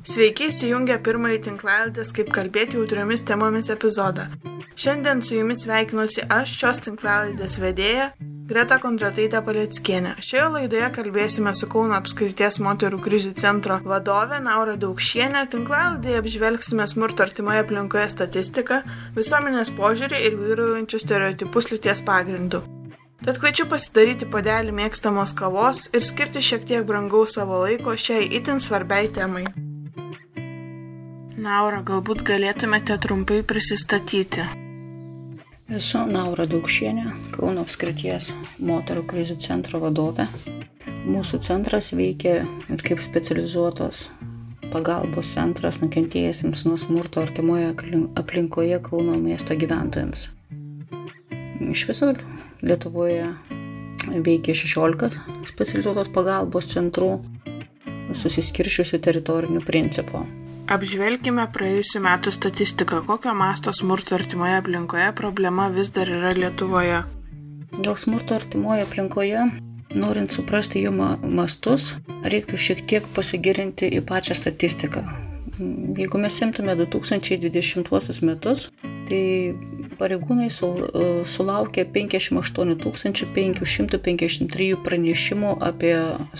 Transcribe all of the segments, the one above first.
Sveiki įsijungę pirmąjį tinklalaidės kaip kalbėti jautriomis temomis epizodą. Šiandien su jumis sveikinuosi aš, šios tinklalaidės vedėja, Greta Kondrataitė Palieckienė. Šioje laidoje kalbėsime su Kauno apskrities moterų krizių centro vadove Naura Daukšienė. Tinklalaidėje apžvelgsime smurto artimoje aplinkoje statistiką, visuomenės požiūrį ir vyraujančius stereotipus lyties pagrindų. Tad kviečiu pasidaryti padelį mėgstamos kavos ir skirti šiek tiek brangaus savo laiko šiai itin svarbiai temai. Naura, galbūt galėtumėte trumpai prisistatyti. Esu Naura Daukšienė, Kauno apskrities moterų krizių centro vadovė. Mūsų centras veikia ir kaip specializuotos pagalbos centras nukentėjusiems nuo smurto artimoje aplinkoje Kauno miesto gyventojams. Iš viso Lietuvoje veikia 16 specializuotos pagalbos centrų susiskiršiusių teritorinių principų. Apžvelkime praėjusiu metu statistiką, kokio masto smurto artimoje aplinkoje problema vis dar yra Lietuvoje. Dėl smurto artimoje aplinkoje, norint suprasti jų mastus, reiktų šiek tiek pasigirinti į pačią statistiką. Jeigu mes imtume 2020 metus, tai pareigūnai sulaukė 58 553 pranešimų apie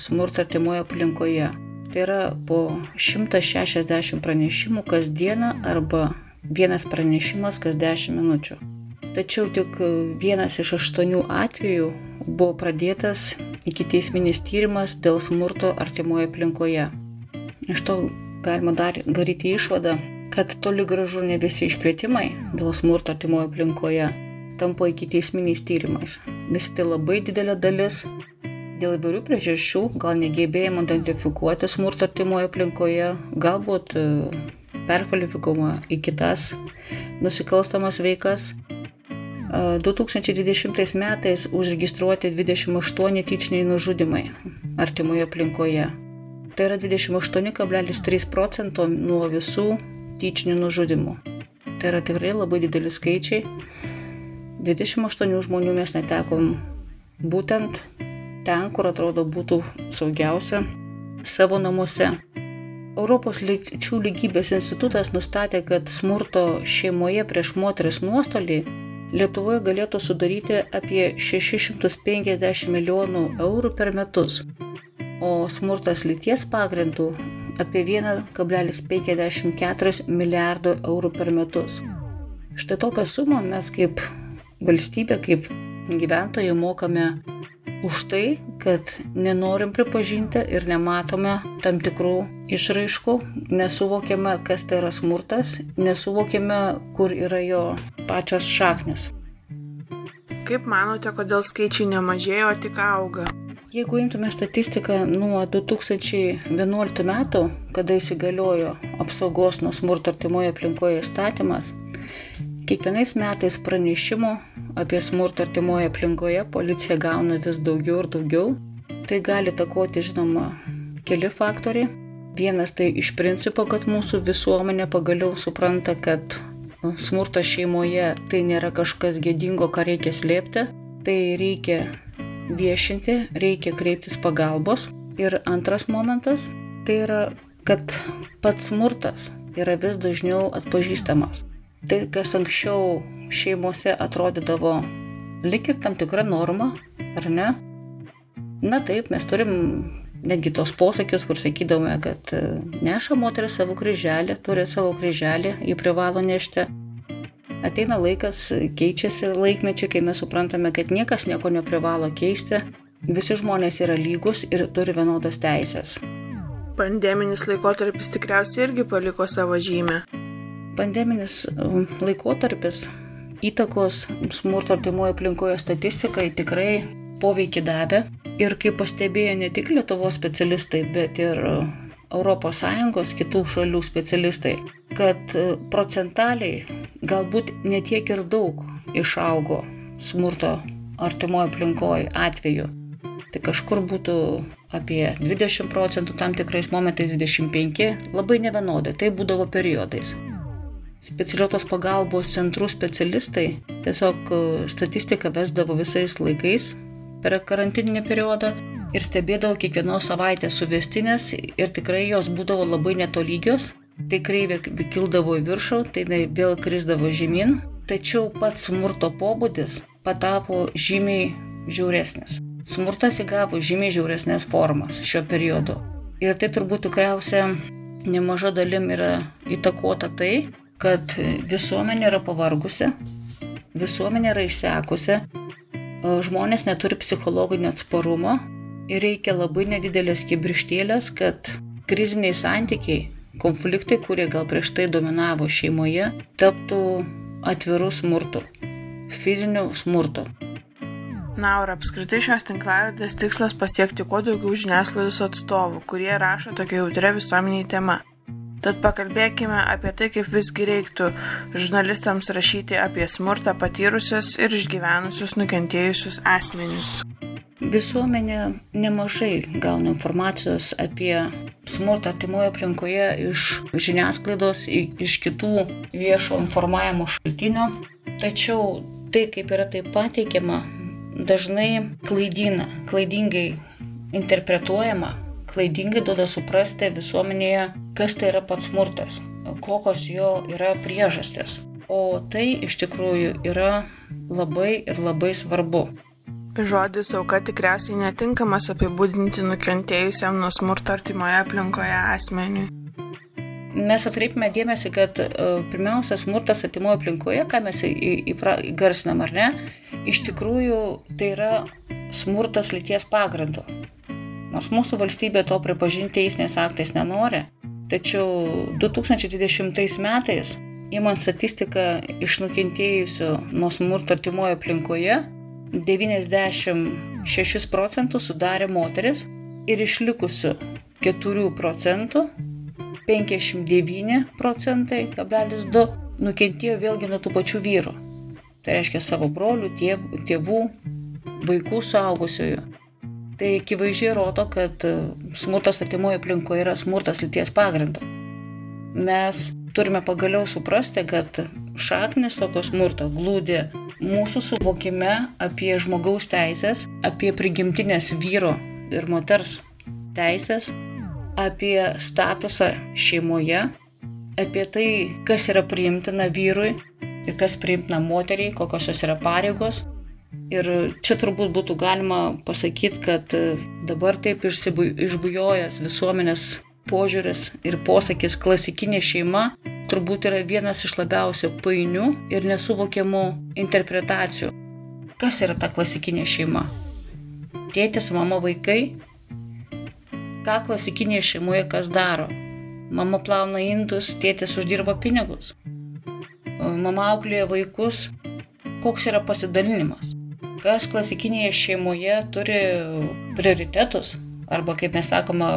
smurtą artimoje aplinkoje. Tai yra po 160 pranešimų kasdieną arba vienas pranešimas kas 10 minučių. Tačiau tik vienas iš aštuonių atvejų buvo pradėtas iki teisminis tyrimas dėl smurto artimoje aplinkoje. Iš to galima dar daryti išvadą, kad toli gražu ne visi iškvietimai dėl smurto artimoje aplinkoje tampa iki teisminiais tyrimais. Vis tai labai didelė dalis dėl įvairių priežasčių, gal negebėjimo identifikuoti smurto artimoje aplinkoje, galbūt e, perkvalifikuojama į kitas nusikalstamas veikas. 2020 e, metais užregistruoti 28 tyčiniai nužudimai artimoje aplinkoje. Tai yra 28,3 procento nuo visų tyčinių nužudimų. Tai yra tikrai labai dideli skaičiai. 28 žmonių mes netekom būtent ten, kur atrodo būtų saugiausia - savo namuose. Europos lyčių lygybės institutas nustatė, kad smurto šeimoje prieš moteris nuostoliai Lietuvoje galėtų sudaryti apie 650 milijonų eurų per metus, o smurtas lyties pagrindų apie 1,54 milijardo eurų per metus. Štai tokią sumą mes kaip valstybė, kaip gyventojai mokame už tai, kad nenorim pripažinti ir nematome tam tikrų išraiškų, nesuvokėme, kas tai yra smurtas, nesuvokėme, kur yra jo pačios šaknis. Kaip manote, kodėl skaičiai nemažėjo, tik auga? Jeigu imtume statistiką nuo 2011 metų, kada įsigaliojo apsaugos nuo smurto artimoje aplinkoje įstatymas, Kiekvienais metais pranešimų apie smurtą artimoje aplinkoje policija gauna vis daugiau ir daugiau. Tai gali takoti, žinoma, keli faktoriai. Vienas tai iš principo, kad mūsų visuomenė pagaliau supranta, kad smurtas šeimoje tai nėra kažkas gėdingo, ką reikia slėpti. Tai reikia viešinti, reikia kreiptis pagalbos. Ir antras momentas tai yra, kad pats smurtas yra vis dažniau atpažįstamas. Tai, kas anksčiau šeimose atrodydavo lik ir tam tikra norma, ar ne? Na taip, mes turim netgi tos posakius, kur sakydavome, kad e, neša moteris savo kryželį, turi savo kryželį, jį privalo nešti. Ateina laikas, keičiasi laikmečiai, kai mes suprantame, kad niekas nieko neprivalo keisti, visi žmonės yra lygus ir turi vienodas teisės. Pandeminis laikotarpis tikriausiai irgi paliko savo žymę pandeminis um, laikotarpis įtakos smurto artimoje aplinkoje statistikai tikrai poveikį davė. Ir kaip pastebėjo ne tik Lietuvos specialistai, bet ir ES kitų šalių specialistai, kad uh, procentaliai galbūt netiek ir daug išaugo smurto artimoje aplinkoje atveju. Tai kažkur būtų apie 20 procentų, tam tikrais momentais 25, labai nevienodai, tai būdavo periodais specialiuotos pagalbos centrų specialistai tiesiog e, statistiką vesdavo visais laikais per karantininį periodą ir stebėdavo kiekvienos savaitės suvestinės ir tikrai jos būdavo labai netolygios. Tai kreivė kildavo į viršų, tai vėl krisdavo žemyn, tačiau pats smurto pobūdis patapo žymiai žiauresnis. Smurtas įgavo žymiai žiauresnės formas šiuo periodu. Ir tai turbūt tikriausia nemaža dalim yra įtakota tai, kad visuomenė yra pavargusi, visuomenė yra išsekusi, žmonės neturi psichologinio atsparumo ir reikia labai nedidelės kibrištėlės, kad kriziniai santykiai, konfliktai, kurie gal prieš tai dominavo šeimoje, taptų atvirų smurtų, fizinių smurtų. Na, ir apskritai šios tinklaladės tikslas pasiekti kuo daugiau žiniasklaidos atstovų, kurie rašo tokia jautria visuomeniai tema. Tad pakalbėkime apie tai, kaip visgi reiktų žurnalistams rašyti apie smurtą patyrusius ir išgyvenusius nukentėjusius asmenys. Visuomenė nemažai gauna informacijos apie smurtą artimoje aplinkoje iš žiniasklaidos, iš kitų viešo informavimo šaltinių, tačiau tai, kaip yra tai pateikiama, dažnai klaidina, klaidingai interpretuojama klaidingai duoda suprasti visuomenėje, kas tai yra pats smurtas, kokios jo yra priežastis. O tai iš tikrųjų yra labai ir labai svarbu. Žodis auka tikriausiai netinkamas apibūdinti nukentėjusiam nuo smurto artimoje aplinkoje asmeniui. Mes atkreipime dėmesį, kad e, pirmiausia, smurtas artimoje aplinkoje, ką mes įgarsinam ar ne, iš tikrųjų tai yra smurtas lyties pagrindu. Nors mūsų valstybė to pripažinti teisiniais aktais nenori, tačiau 2020 metais, įmant statistiką iš nukentėjusių nuo smurto artimoje aplinkoje, 96 procentų sudarė moteris ir išlikusių 4 procentų 59 procentai, kablelis 2, nukentėjo vėlgi nuo tų pačių vyrų. Tai reiškia savo brolių, tėvų, vaikų suaugusiojų. Tai akivaizdžiai rodo, kad e, smurtas atimoje aplinkoje yra smurtas lyties pagrindu. Mes turime pagaliau suprasti, kad šaknis tokio smurto glūdi mūsų suvokime apie žmogaus teisės, apie prigimtinės vyro ir moters teisės, apie statusą šeimoje, apie tai, kas yra priimtina vyrui ir kas priimtina moteriai, kokios jos yra pareigos, Ir čia turbūt būtų galima pasakyti, kad e, dabar taip išbujojęs visuomenės požiūris ir posakis klasikinė šeima turbūt yra vienas iš labiausiai painių ir nesuvokiamų interpretacijų. Kas yra ta klasikinė šeima? Tėtis, mama, vaikai? Ką klasikinėje šeimoje kas daro? Mama plauna indus, tėtis uždirba pinigus. Mama auklėja vaikus. Koks yra pasidalinimas? Kas klasikinėje šeimoje turi prioritetus, arba kaip mes sakoma,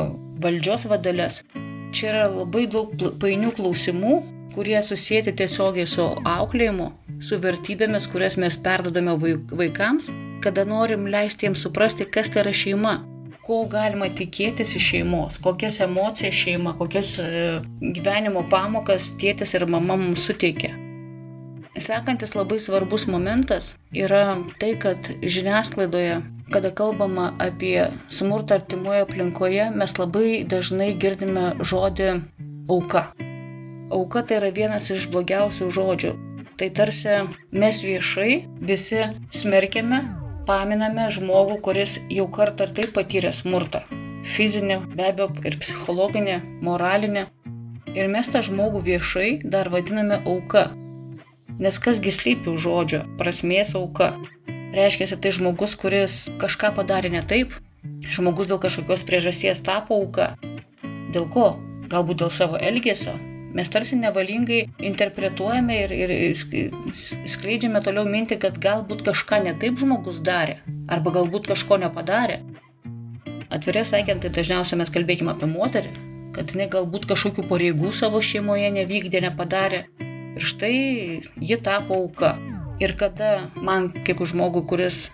valdžios vadalės. Čia yra labai daug painių klausimų, kurie susijęti tiesiogiai su auklėjimu, su vertybėmis, kurias mes perdodame vaikams, kada norim leisti jiems suprasti, kas tai yra šeima, ko galima tikėtis iš šeimos, kokias emocijas šeima, kokias e, gyvenimo pamokas tėtis ir mama mums suteikia. Sekantis labai svarbus momentas yra tai, kad žiniasklaidoje, kada kalbama apie smurtą artimoje aplinkoje, mes labai dažnai girdime žodį auka. Auka tai yra vienas iš blogiausių žodžių. Tai tarsi mes viešai visi smerkiame, paminame žmogų, kuris jau kartą ar taip patyrė smurtą. Fizinį, be abejo, ir psichologinį, moralinį. Ir mes tą žmogų viešai dar vadiname auka. Nes kasgi slypi už žodžio prasmės auka? Reiškia, tai žmogus, kuris kažką padarė ne taip, žmogus dėl kažkokios priežasties tapo auka. Dėl ko? Galbūt dėl savo elgesio. Mes tarsi nevalingai interpretuojame ir, ir, ir skleidžiame toliau mintį, kad galbūt kažką ne taip žmogus darė, arba galbūt kažko nepadarė. Atvirai sakant, tai dažniausiai mes kalbėkime apie moterį, kad jinai galbūt kažkokių pareigų savo šeimoje nevykdė, nepadarė, Ir štai ji tapo auka. Ir kada man kaip žmogui, kuris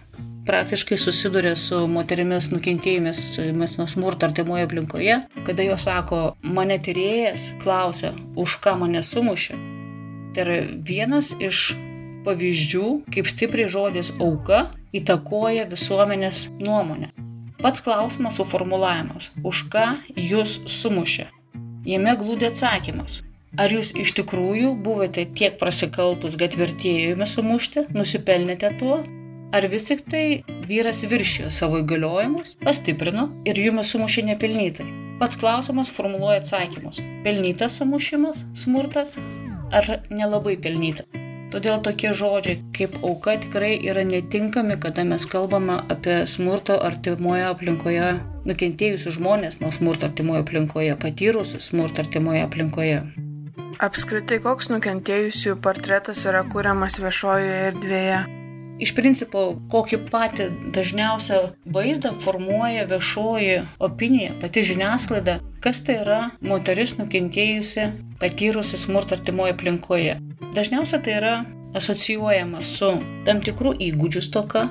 praktiškai susiduria su moterimis nukentėjimis nuo smurto artimoje aplinkoje, kada jos sako, mane tyrėjas klausia, už ką mane sumušė. Tai yra vienas iš pavyzdžių, kaip stipriai žodis auka įtakoja visuomenės nuomonę. Pats klausimas suformulavimas - už ką jūs sumušė? Jame glūdė atsakymas Ar jūs iš tikrųjų buvote tiek prasikaltus, kad vertėjo jumis sumušti, nusipelnėte tuo? Ar vis tik tai vyras viršijo savo įgaliojimus, pastiprino ir jumis sumušė nepelnytai? Pats klausimas formuluoja atsakymus. Pelnytas sumušimas, smurtas ar nelabai pelnytas? Todėl tokie žodžiai kaip auka tikrai yra netinkami, kada mes kalbame apie smurto artimoje aplinkoje, nukentėjusius žmonės nuo smurto artimoje aplinkoje, patyrusius smurto artimoje aplinkoje. Apskritai, koks nukentėjusių portretas yra kuriamas viešojoje erdvėje? Iš principo, kokį patį dažniausią vaizdą formuoja viešoji opinija, pati žiniasklaida, kas tai yra moteris nukentėjusi, patyrusi smurtą artimoje aplinkoje. Dažniausiai tai yra asocijuojama su tam tikrų įgūdžių stoka,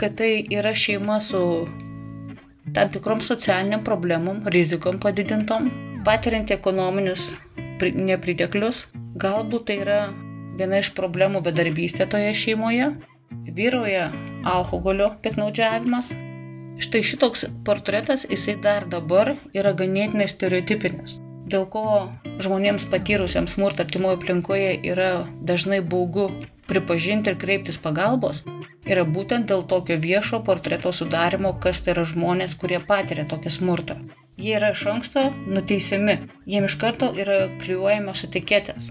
kad tai yra šeima su tam tikrom socialiniam problemom, rizikom padidintom, patirianti ekonominius nepriteklius. Galbūt tai yra viena iš problemų bedarbystė toje šeimoje. Vyroja alkoholio piknaudžiavimas. Štai šitoks portretas jisai dar dabar yra ganėtinai stereotipinis. Dėl ko žmonėms patyrusiems smurtą artimoje aplinkoje yra dažnai baugu pripažinti ir kreiptis pagalbos, yra būtent dėl tokio viešo portreto sudarimo, kas tai yra žmonės, kurie patiria tokį smurtą. Jie yra iš anksto nuteisiami, jiem iš karto yra kliuojamos etiketės.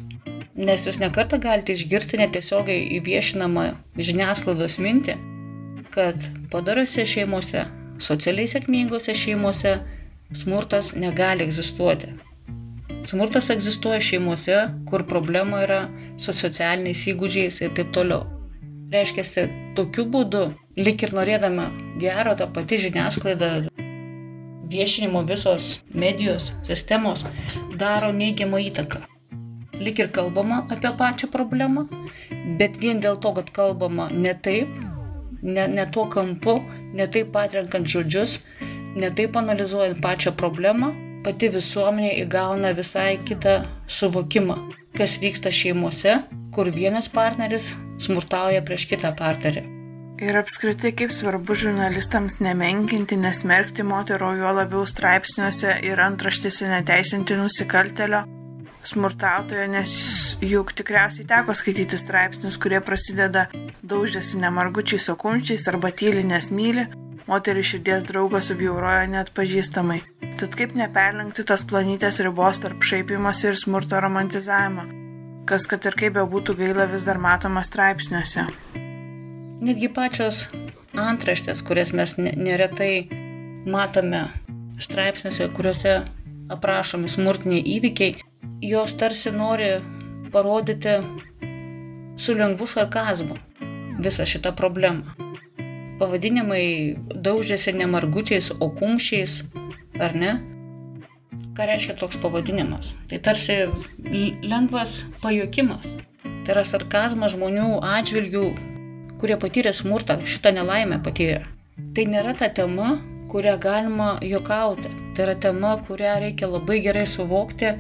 Nes jūs nekartą galite išgirsti netiesiogiai įviešinamą žiniasklaidos mintį, kad padarose šeimose, socialiai sėkmingose šeimose smurtas negali egzistuoti. Smurtas egzistuoja šeimose, kur problema yra su socialiniais įgūdžiais ir taip toliau. Reiškia, tokiu būdu, lik ir norėdama gero, ta pati žiniasklaida viešinimo visos medijos sistemos daro neigiamą įtaką. Lik ir kalbama apie pačią problemą, bet vien dėl to, kad kalbama ne taip, ne, ne tuo kampu, ne taip patrenkant žodžius, ne taip analizuojant pačią problemą, pati visuomenė įgauna visai kitą suvokimą, kas vyksta šeimose, kur vienas partneris smurtauja prieš kitą partnerį. Ir apskritai, kaip svarbu žurnalistams nemenkinti, nesmerkti moterų, juo labiau straipsniuose ir antraštėse neteisinti nusikaltelio, smurtautojo, nes juk tikriausiai teko skaityti straipsnius, kurie prasideda daužėsi nemargučiais okumčiais arba tyli nesmyli, moterį širdies draugas subjaurojo net pažįstamai. Tad kaip neperlenkti tos planytės ribos tarp šaipimosi ir smurto romantizavimo, kas kad ir kaip bebūtų gaila vis dar matoma straipsniuose netgi pačios antraštės, kurias mes neretai matome straipsniuose, kuriuose aprašomi smurtiniai įvykiai, jos tarsi nori parodyti su lengvu sarkazmu visą šitą problemą. Pavadinimai daužėsi ne margučiais, o kumščiais, ar ne? Ką reiškia toks pavadinimas? Tai tarsi lengvas pajokimas. Tai yra sarkazmas žmonių atžvilgių, kurie patyrė smurtą, šitą nelaimę patyrė. Tai nėra ta tema, kurią galima juokauti. Tai yra tema, kurią reikia labai gerai suvokti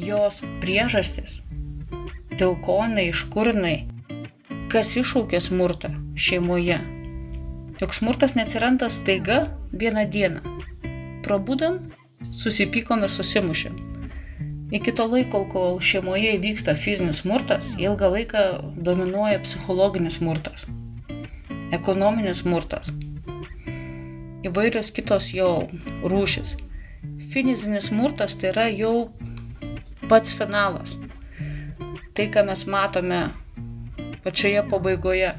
jos priežastis. Dėl ko jinai, iš kur jinai, kas iššaukė smurtą šeimoje. Juk smurtas neatsiranda staiga vieną dieną. Prabudam, susipykom ir susimušėm. Iki to laiko, kol šeimoje įvyksta fizinis smurtas, ilgą laiką dominuoja psichologinis smurtas, ekonominis smurtas, įvairios kitos jo rūšis. Fizinis smurtas tai yra jau pats finalas. Tai, ką mes matome pačioje pabaigoje.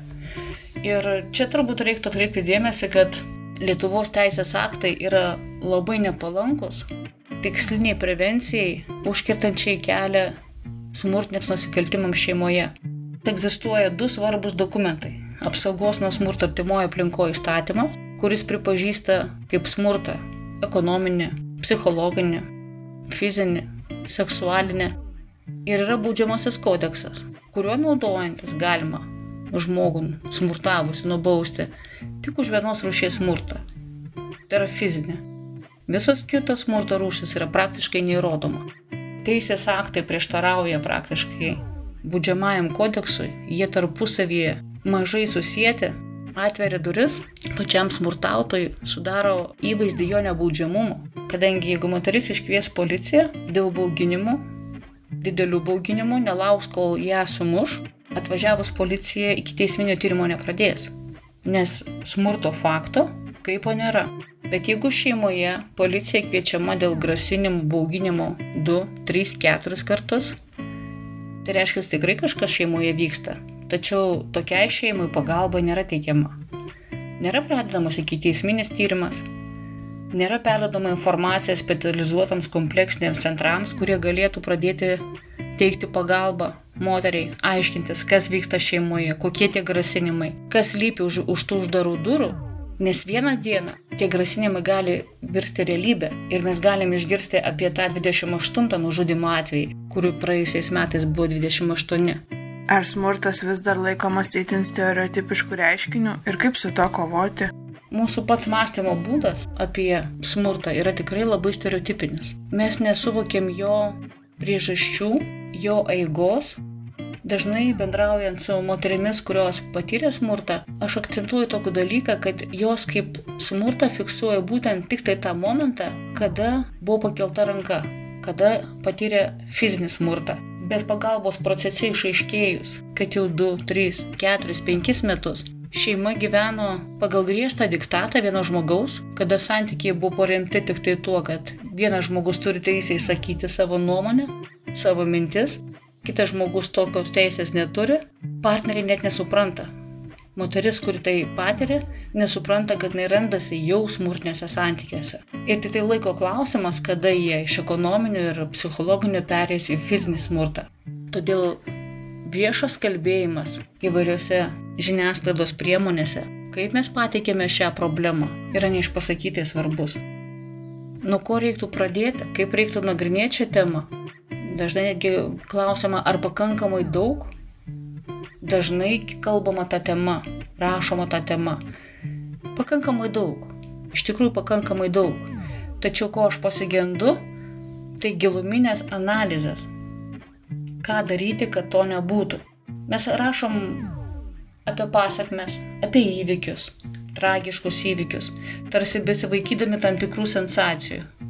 Ir čia turbūt reiktų atkreipti dėmesį, kad Lietuvos teisės aktai yra labai nepalankus tiksliniai prevencijai, užkirtančiai kelią smurtiniams nusikaltimams šeimoje. Egzistuoja du svarbus dokumentai - apsaugos nuo smurto artimoje aplinkoje įstatymas, kuris pripažįsta kaip smurtą ekonominį, psichologinį, fizinį, seksualinį ir yra baudžiamasis kodeksas, kuriuo naudojantis galima žmogų smurtavusi nubausti tik už vienos rūšies smurtą. Tai yra fizinė Visos kitos smurto rūšis yra praktiškai neįrodoma. Teisės aktai prieštarauja praktiškai būdžiamajam kodeksui, jie tarpusavyje mažai susijęti, atveria duris pačiam smurtautojui, sudaro įvaizdį jo nebaudžiamumo. Kadangi jeigu moteris iškvies policiją dėl bauginimų, didelių bauginimų, nelauks, kol ją sumuš, atvažiavus policija iki teisminio tyrimo nepradės. Nes smurto fakto kaip o nėra. Bet jeigu šeimoje policija kviečiama dėl grasinimų, bauginimų 2, 3, 4 kartus, tai reiškia, tikrai kažkas šeimoje vyksta. Tačiau tokiai šeimai pagalba nėra teikiama. Nėra pradedamas iki teisminis tyrimas, nėra perdodama informacija specializuotams kompleksiniams centrams, kurie galėtų pradėti teikti pagalbą moteriai, aiškintis, kas vyksta šeimoje, kokie tie grasinimai, kas lypi už, už tų uždarų durų Nes vieną dieną tie grasinimai gali virsti realybę ir mes galim išgirsti apie tą 28 nužudimo atvejį, kurių praėjusiais metais buvo 28. Ar smurtas vis dar laikomas įtin stereotipiškų reiškinių ir kaip su to kovoti? Mūsų pats mąstymo būdas apie smurtą yra tikrai labai stereotipinis. Mes nesuvokėm jo priežasčių, jo eigos Dažnai bendraujant su moterimis, kurios patyrė smurtą, aš akcentuoju tokį dalyką, kad jos kaip smurtą fiksuoja būtent tik tai tą momentą, kada buvo pakelta ranka, kada patyrė fizinį smurtą. Bet pagalbos procese išaiškėjus, kad jau 2, 3, 4, 5 metus šeima gyveno pagal griežtą diktatą vieno žmogaus, kada santykiai buvo paremti tik tai tuo, kad vienas žmogus turi teisę įsakyti savo nuomonę, savo mintis, kitas žmogus tokios teisės neturi, partneriai net nesupranta. Moteris, kuri tai patiria, nesupranta, kad jinai randasi jau smurtinėse santykiuose. Ir tik tai laiko klausimas, kada jie iš ekonominio ir psichologinio perės į fizinį smurtą. Todėl viešas kalbėjimas įvairiose žiniasklaidos priemonėse, kaip mes pateikėme šią problemą, yra neišpasakytai svarbus. Nuo ko reiktų pradėti, kaip reiktų nagrinėti šią temą, Dažnai netgi klausima, ar pakankamai daug. Dažnai kalbama tą temą, rašoma tą temą. Pakankamai daug. Iš tikrųjų pakankamai daug. Tačiau ko aš pasigendu, tai giluminės analizės. Ką daryti, kad to nebūtų. Mes rašom apie pasakmes, apie įvykius, tragiškus įvykius, tarsi besivaikydami tam tikrų sensacijų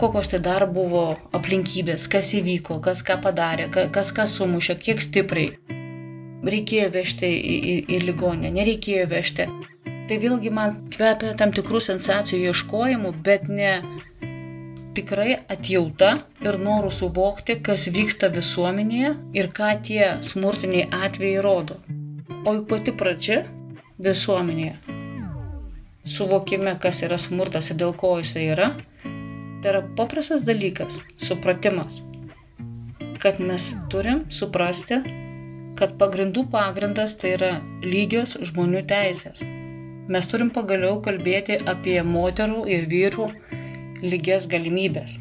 kokios tai dar buvo aplinkybės, kas įvyko, kas ką padarė, kas ką sumušė, kiek stipriai. Reikėjo vežti į, į, į ligonę, nereikėjo vežti. Tai vėlgi man kvepia tam tikrų sensacijų ieškojimų, bet ne tikrai atjauta ir noru suvokti, kas vyksta visuomenėje ir ką tie smurtiniai atvejai rodo. O juk pati pradžia visuomenėje, suvokime, kas yra smurtas ir dėl ko jisai yra, Tai yra paprastas dalykas - supratimas. Kad mes turim suprasti, kad pagrindų pagrindas tai yra lygios žmonių teisės. Mes turim pagaliau kalbėti apie moterų ir vyrų lygias galimybės.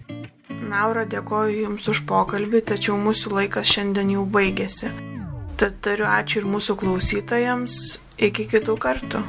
Naura, dėkoju Jums už pokalbį, tačiau mūsų laikas šiandien jau baigėsi. Tad tariu ačiū ir mūsų klausytojams. Iki kitų kartų.